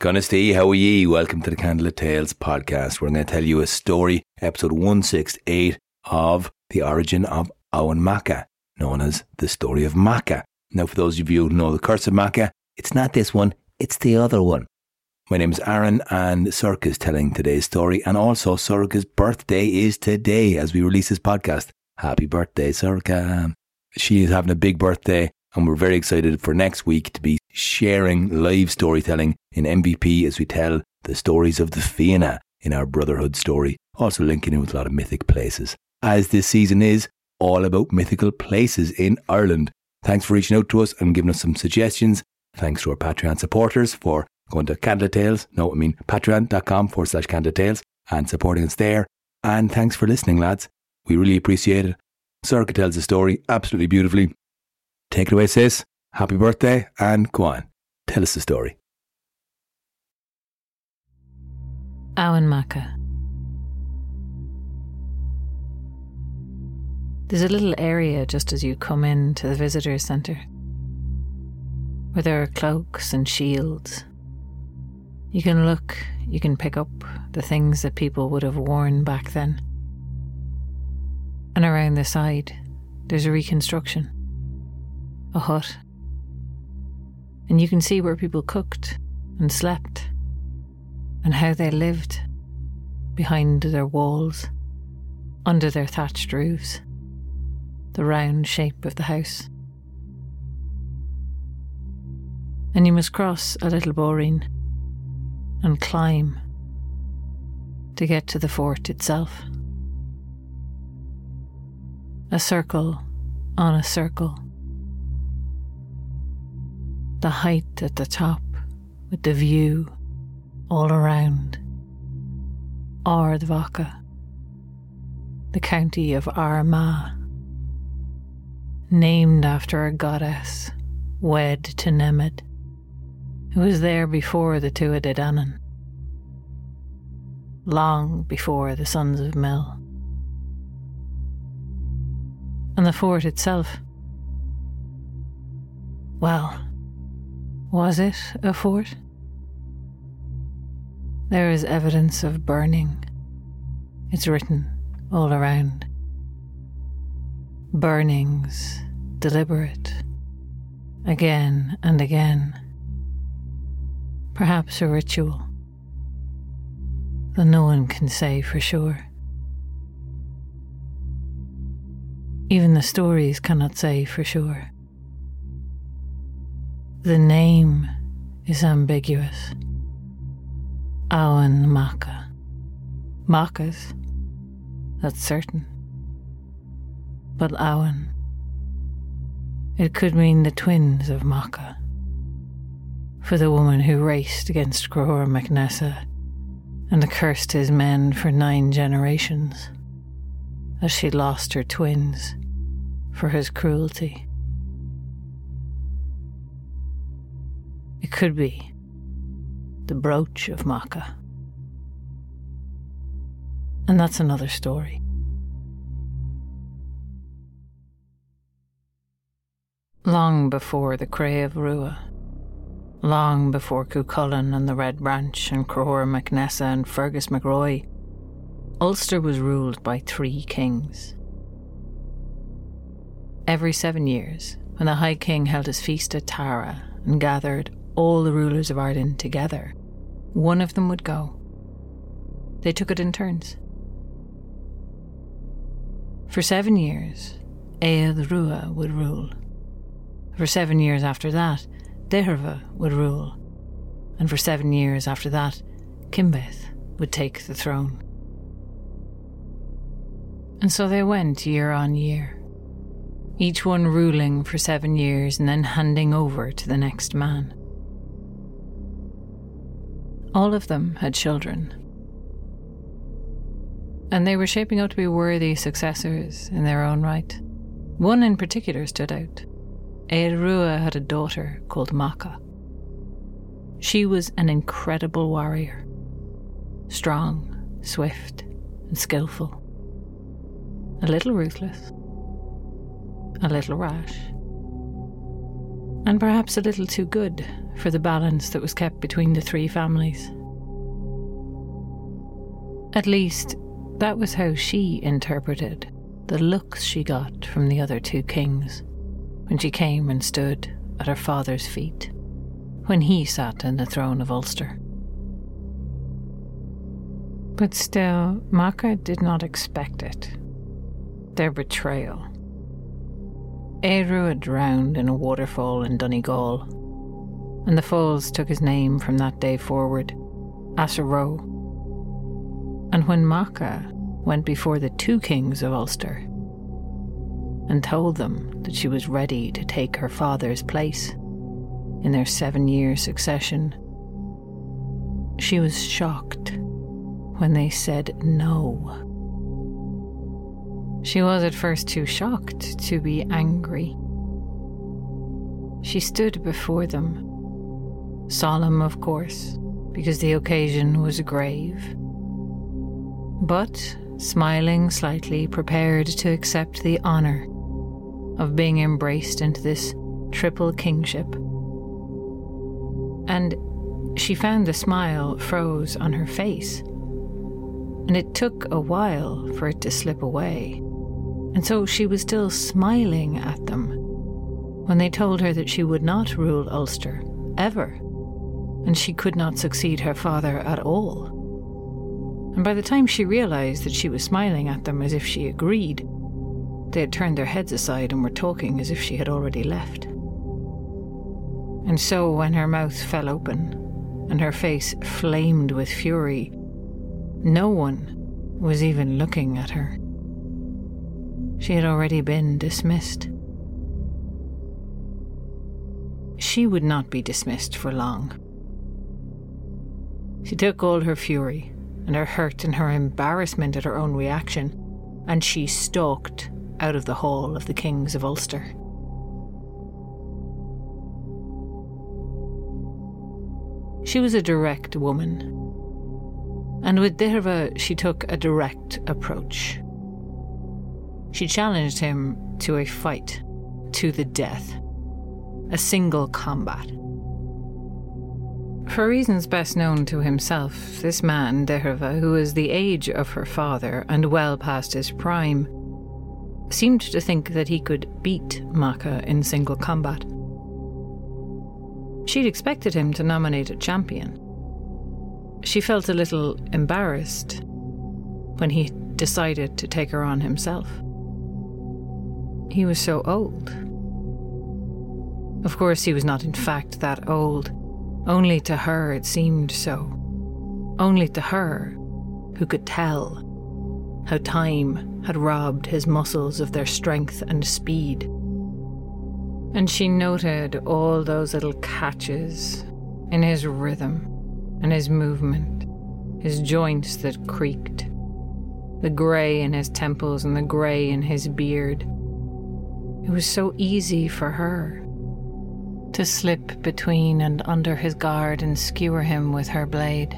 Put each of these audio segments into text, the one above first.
Gunnesty, how are ye? Welcome to the Candlelit Tales podcast. We're going to tell you a story, episode 168 of the origin of Emain Macha, known as the story of Macha. Now, for those of you who know the curse of Macha, it's not this one, it's the other one. My name is Aaron, and Sorcha is telling today's story, and also Sorcha's birthday is today as we release this podcast. Happy birthday, Sorcha. She is having a big birthday, and we're very excited for next week to be sharing live storytelling in MVP as we tell the stories of the Fianna in our Brotherhood story, also linking in with a lot of mythic places. As this season is all about mythical places in Ireland. Thanks for reaching out to us and giving us some suggestions. Thanks to our Patreon supporters for going to Candle Tales, no, I mean patreon.com forward slash Candle Tales and supporting us there. And thanks for listening, lads. We really appreciate it. Sorcha tells the story absolutely beautifully. Take it away, sis. Happy birthday, and go on, tell us the story. Emain Macha. There's a little area just as you come in to the visitor centre where there are cloaks and shields. You can look, you can pick up the things that people would have worn back then. And around the side, there's a reconstruction, a hut. And you can see where people cooked and slept and how they lived behind their walls, under their thatched roofs, the round shape of the house. And you must cross a little boreen and climb to get to the fort itself. A circle on a circle. The height at the top with the view all around. Ardvacha, the county of Armagh, named after a goddess wed to Nemed, who was there before the Tuatha De Danann, long before the sons of Mel. And the fort itself, well, was it a fort? There is evidence of burning. It's written all around. Burnings, deliberate, again and again. Perhaps a ritual, though no one can say for sure. Even the stories cannot say for sure. The name is ambiguous. Emain Macha. Machas, that's certain. But Owen. It could mean the twins of Macha. For the woman who raced against Conchobar MacNessa and cursed his men for nine generations, as she lost her twins for his cruelty. It could be the brooch of Macha. And that's another story. Long before the Cray of Rua, long before Cuchulainn and the Red Branch and Conchobar MacNessa and Fergus MacRoy, Ulster was ruled by three kings. Every seven years, when the High King held his feast at Tara and gathered all the rulers of Ireland together, one of them would go. They took it in turns. For seven years, Ead Rua would rule. For seven years after that, Dithorba would rule. And for seven years after that, Cimbaeth would take the throne. And so they went year on year, each one ruling for seven years and then handing over to the next man. All of them had children. And they were shaping out to be worthy successors in their own right. One in particular stood out. Ead Rua had a daughter called Macha. She was an incredible warrior, strong, swift, and skillful. A little ruthless, a little rash, and perhaps a little too good for the balance that was kept between the three families. At least, that was how she interpreted the looks she got from the other two kings when she came and stood at her father's feet when he sat in the throne of Ulster. But still, Macha did not expect it. Their betrayal. Eru had drowned in a waterfall in Donegal, and the falls took his name from that day forward, Assaroe. And when Macha went before the two kings of Ulster and told them that she was ready to take her father's place in their seven year succession. She was shocked when they said no. She was at first too shocked to be angry. She stood before them, solemn, of course, because the occasion was grave, but smiling slightly, prepared to accept the honour of being embraced into this triple kingship and she found the smile froze on her face. And it took a while for it to slip away. And so she was still smiling at them when they told her that she would not rule Ulster, ever, and she could not succeed her father at all. And by the time she realised that she was smiling at them as if she agreed, they had turned their heads aside and were talking as if she had already left. And so, when her mouth fell open and her face flamed with fury, no one was even looking at her. She had already been dismissed. She would not be dismissed for long. She took all her fury and her hurt and her embarrassment at her own reaction, and she stalked out of the hall of the kings of Ulster. She was a direct woman. And with Dithorba, she took a direct approach. She challenged him to a fight, to the death, a single combat. For reasons best known to himself, this man, Dithorba, who was the age of her father and well past his prime, seemed to think that he could beat Macha in single combat. She'd expected him to nominate a champion. She felt a little embarrassed when he decided to take her on himself. He was so old. Of course, he was not in fact that old. Only to her it seemed so. Only to her, who could tell how time had robbed his muscles of their strength and speed and she noted all those little catches in his rhythm and his movement, his joints that creaked, the grey in his temples and the grey in his beard. It was so easy for her to slip between and under his guard and skewer him with her blade.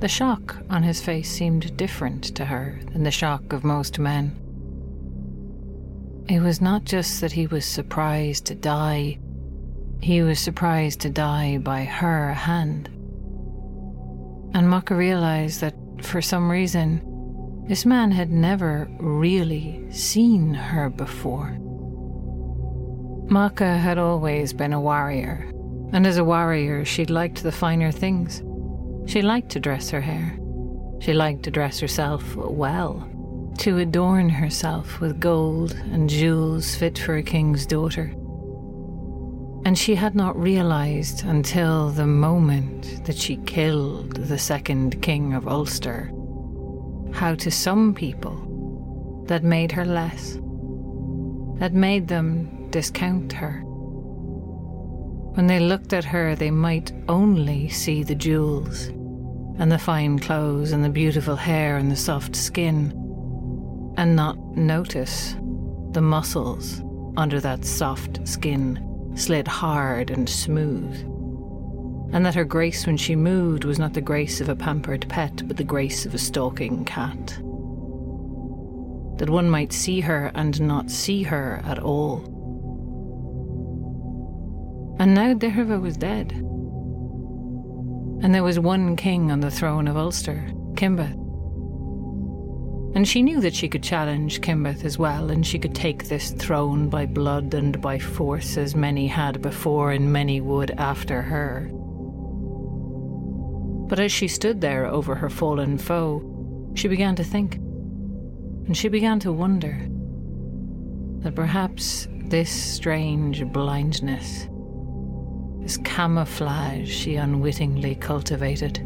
The shock on his face seemed different to her than the shock of most men. It was not just that he was surprised to die, he was surprised to die by her hand. And Macha realized that for some reason, this man had never really seen her before. Macha had always been a warrior, and as a warrior, she liked the finer things. She liked to dress her hair. She liked to dress herself well to adorn herself with gold and jewels fit for a king's daughter. And she had not realized until the moment that she killed the second king of Ulster how to some people that made her less, that made them discount her. When they looked at her, they might only see the jewels and the fine clothes and the beautiful hair and the soft skin and not notice the muscles under that soft skin slid hard and smooth, and that her grace when she moved was not the grace of a pampered pet, but the grace of a stalking cat. That one might see her and not see her at all. And now Derva was dead. And there was one king on the throne of Ulster, Cimbaeth. And she knew that she could challenge Cimbaeth as well, and she could take this throne by blood and by force, as many had before and many would after her. But as she stood there over her fallen foe, she began to think, and she began to wonder that perhaps this strange blindness, this camouflage she unwittingly cultivated,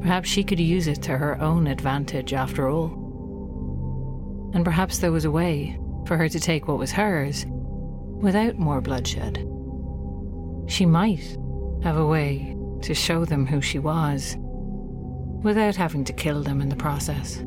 perhaps she could use it to her own advantage after all. And perhaps there was a way for her to take what was hers without more bloodshed. She might have a way to show them who she was without having to kill them in the process.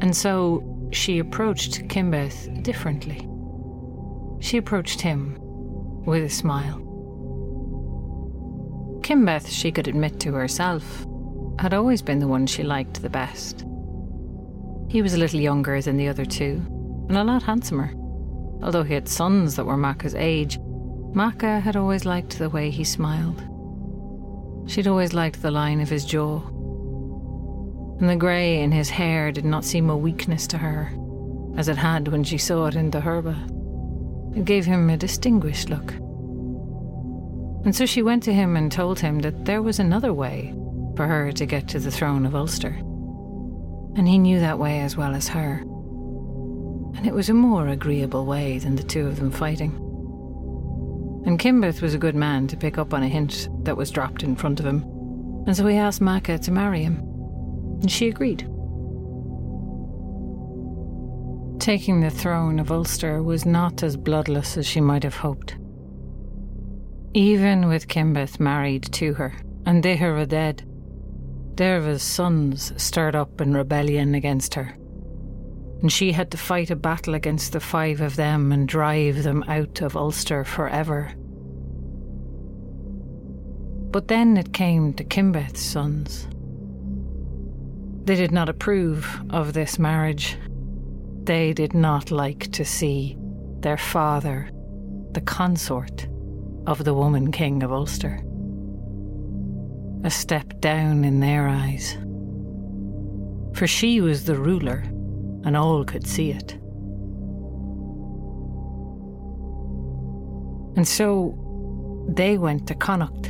And so she approached Cimbaeth differently. She approached him with a smile. Cimbaeth, she could admit to herself, had always been the one she liked the best. He was a little younger than the other two, and a lot handsomer. Although he had sons that were Macha's age, Macha had always liked the way he smiled. She'd always liked the line of his jaw. And the grey in his hair did not seem a weakness to her, as it had when she saw it in Dithorba. It gave him a distinguished look. And so she went to him and told him that there was another way for her to get to the throne of Ulster. And he knew that way as well as her. And it was a more agreeable way than the two of them fighting. And Cimbaeth was a good man to pick up on a hint that was dropped in front of him, and so he asked Macha to marry him, and she agreed. Taking the throne of Ulster was not as bloodless as she might have hoped. Even with Cimbaeth married to her and Dehera dead, Derva's sons stirred up in rebellion against her and she had to fight a battle against the five of them and drive them out of Ulster forever. But then it came to Cimbaeth's sons. They did not approve of this marriage. They did not like to see their father, the consort of the woman king of Ulster. A step down in their eyes. For she was the ruler and all could see it. And so they went to Connacht,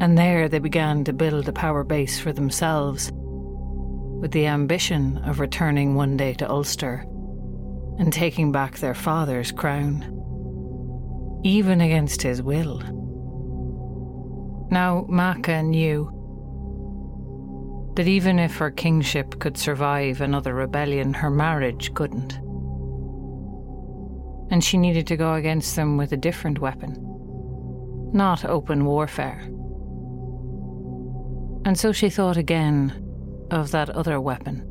and there they began to build a power base for themselves, with the ambition of returning one day to Ulster and taking back their father's crown, even against his will. Now, Macha knew that even if her kingship could survive another rebellion, her marriage couldn't. And she needed to go against them with a different weapon, not open warfare. And so she thought again of that other weapon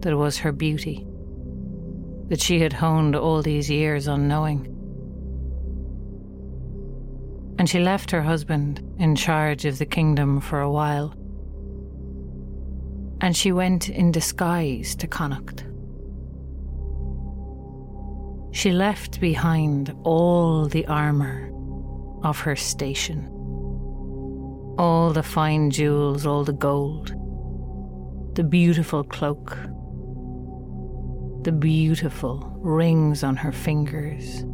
that was her beauty, that she had honed all these years unknowing. And she left her husband in charge of the kingdom for a while and she went in disguise to Connacht. She left behind all the armour of her station, all the fine jewels, all the gold, the beautiful cloak, the beautiful rings on her fingers,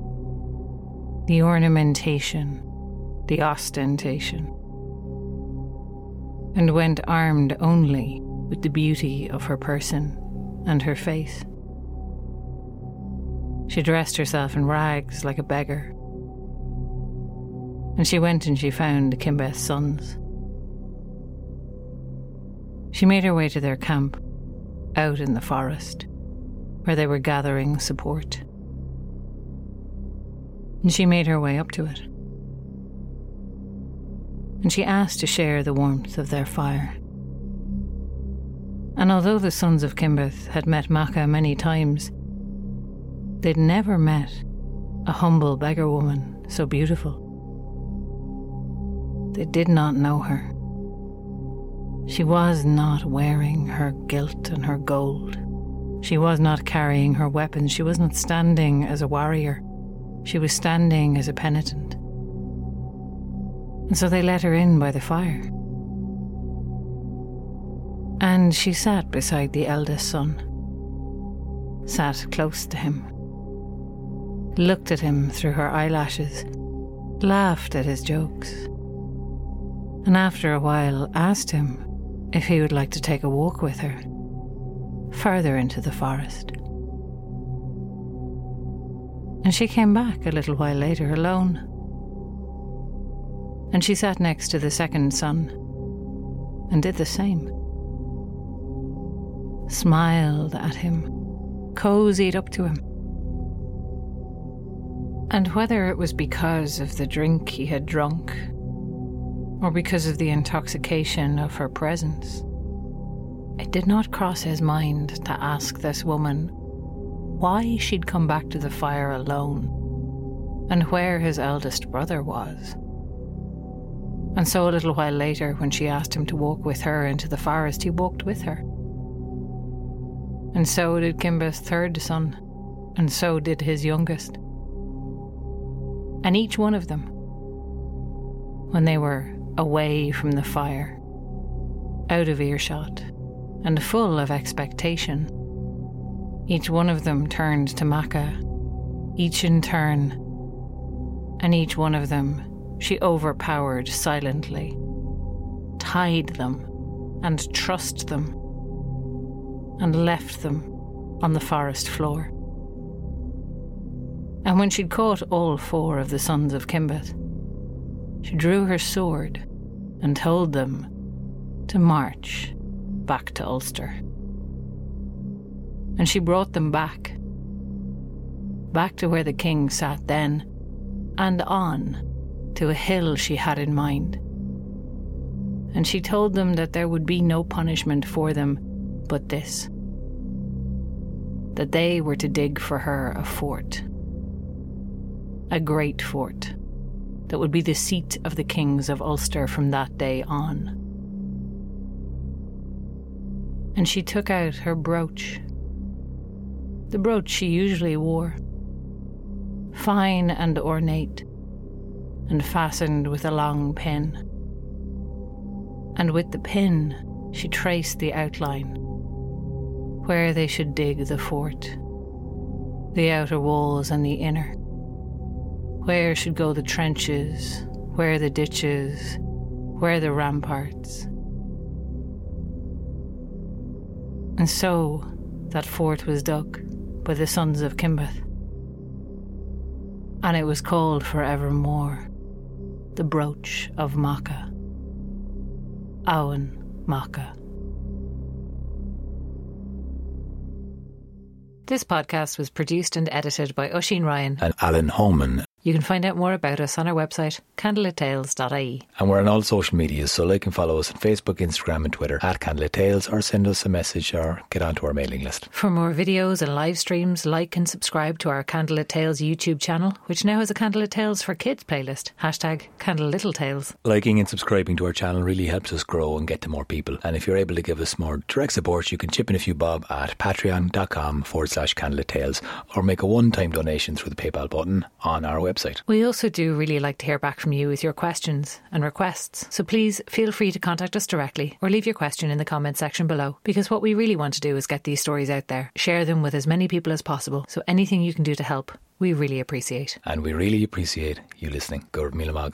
the ornamentation, the ostentation, and went armed only with the beauty of her person and her face. She dressed herself in rags like a beggar. And she went and she found the Cimbaeth's sons. She made her way to their camp, out in the forest, where they were gathering support. And she made her way up to it. And she asked to share the warmth of their fire. And although the sons of Cimbaeth had met Macha many times, they'd never met a humble beggar woman so beautiful. They did not know her. She was not wearing her gilt and her gold. She was not carrying her weapons. She was not standing as a warrior. She was standing as a penitent. And so they let her in by the fire. And she sat beside the eldest son, sat close to him, looked at him through her eyelashes, laughed at his jokes, and after a while asked him if he would like to take a walk with her further into the forest. And she came back a little while later alone. And she sat next to the second son and did the same. Smiled at him, cozied up to him. And whether it was because of the drink he had drunk, or because of the intoxication of her presence, it did not cross his mind to ask this woman why she'd come back to the fire alone and where his eldest brother was. And so a little while later, when she asked him to walk with her into the forest, he walked with her. And so did Kimba's third son, and so did his youngest. And each one of them, when they were away from the fire, out of earshot, and full of expectation, each one of them turned to Macha, each in turn, and each one of them she overpowered silently, tied them and trussed them, and left them on the forest floor. And when she'd caught all four of the sons of Cimbaeth, she drew her sword and told them to march back to Ulster and she brought them back. Back to where the king sat then, and on to a hill she had in mind. And she told them that there would be no punishment for them but this that they were to dig for her a fort. A great fort that would be the seat of the kings of Ulster from that day on. And she took out her brooch the brooch she usually wore. Fine and ornate, and fastened with a long pin. And with the pin, she traced the outline where they should dig the fort, the outer walls and the inner. Where should go the trenches, where the ditches, where the ramparts. And so that fort was dug by the sons of Cimbaeth. And it was called forevermore the brooch of Macha. Emain Macha. This podcast was produced and edited by Oisin Ryan and Alan Holman you can find out more about us on our website, candlelittales.ie. And we're on all social media, so like and follow us on Facebook, Instagram, and Twitter at Candlelit Tales, or send us a message or get onto our mailing list. For more videos and live streams, like and subscribe to our Candlelit Tales YouTube channel, which now has a Candlelit Tales for Kids playlist. Hashtag Candle Tales. Liking and subscribing to our channel really helps us grow and get to more people. And if you're able to give us more direct support, you can chip in a few bob at patreon.com forward slash Candlelit Tales, or make a one time donation through the PayPal button on our website website. We also do really like to hear back from you with your questions and requests. So please feel free to contact us directly or leave your question in the comment section below because what we really want to do is get these stories out there, share them with as many people as possible. So anything you can do to help, we really appreciate. And we really appreciate you listening. Gurb Mila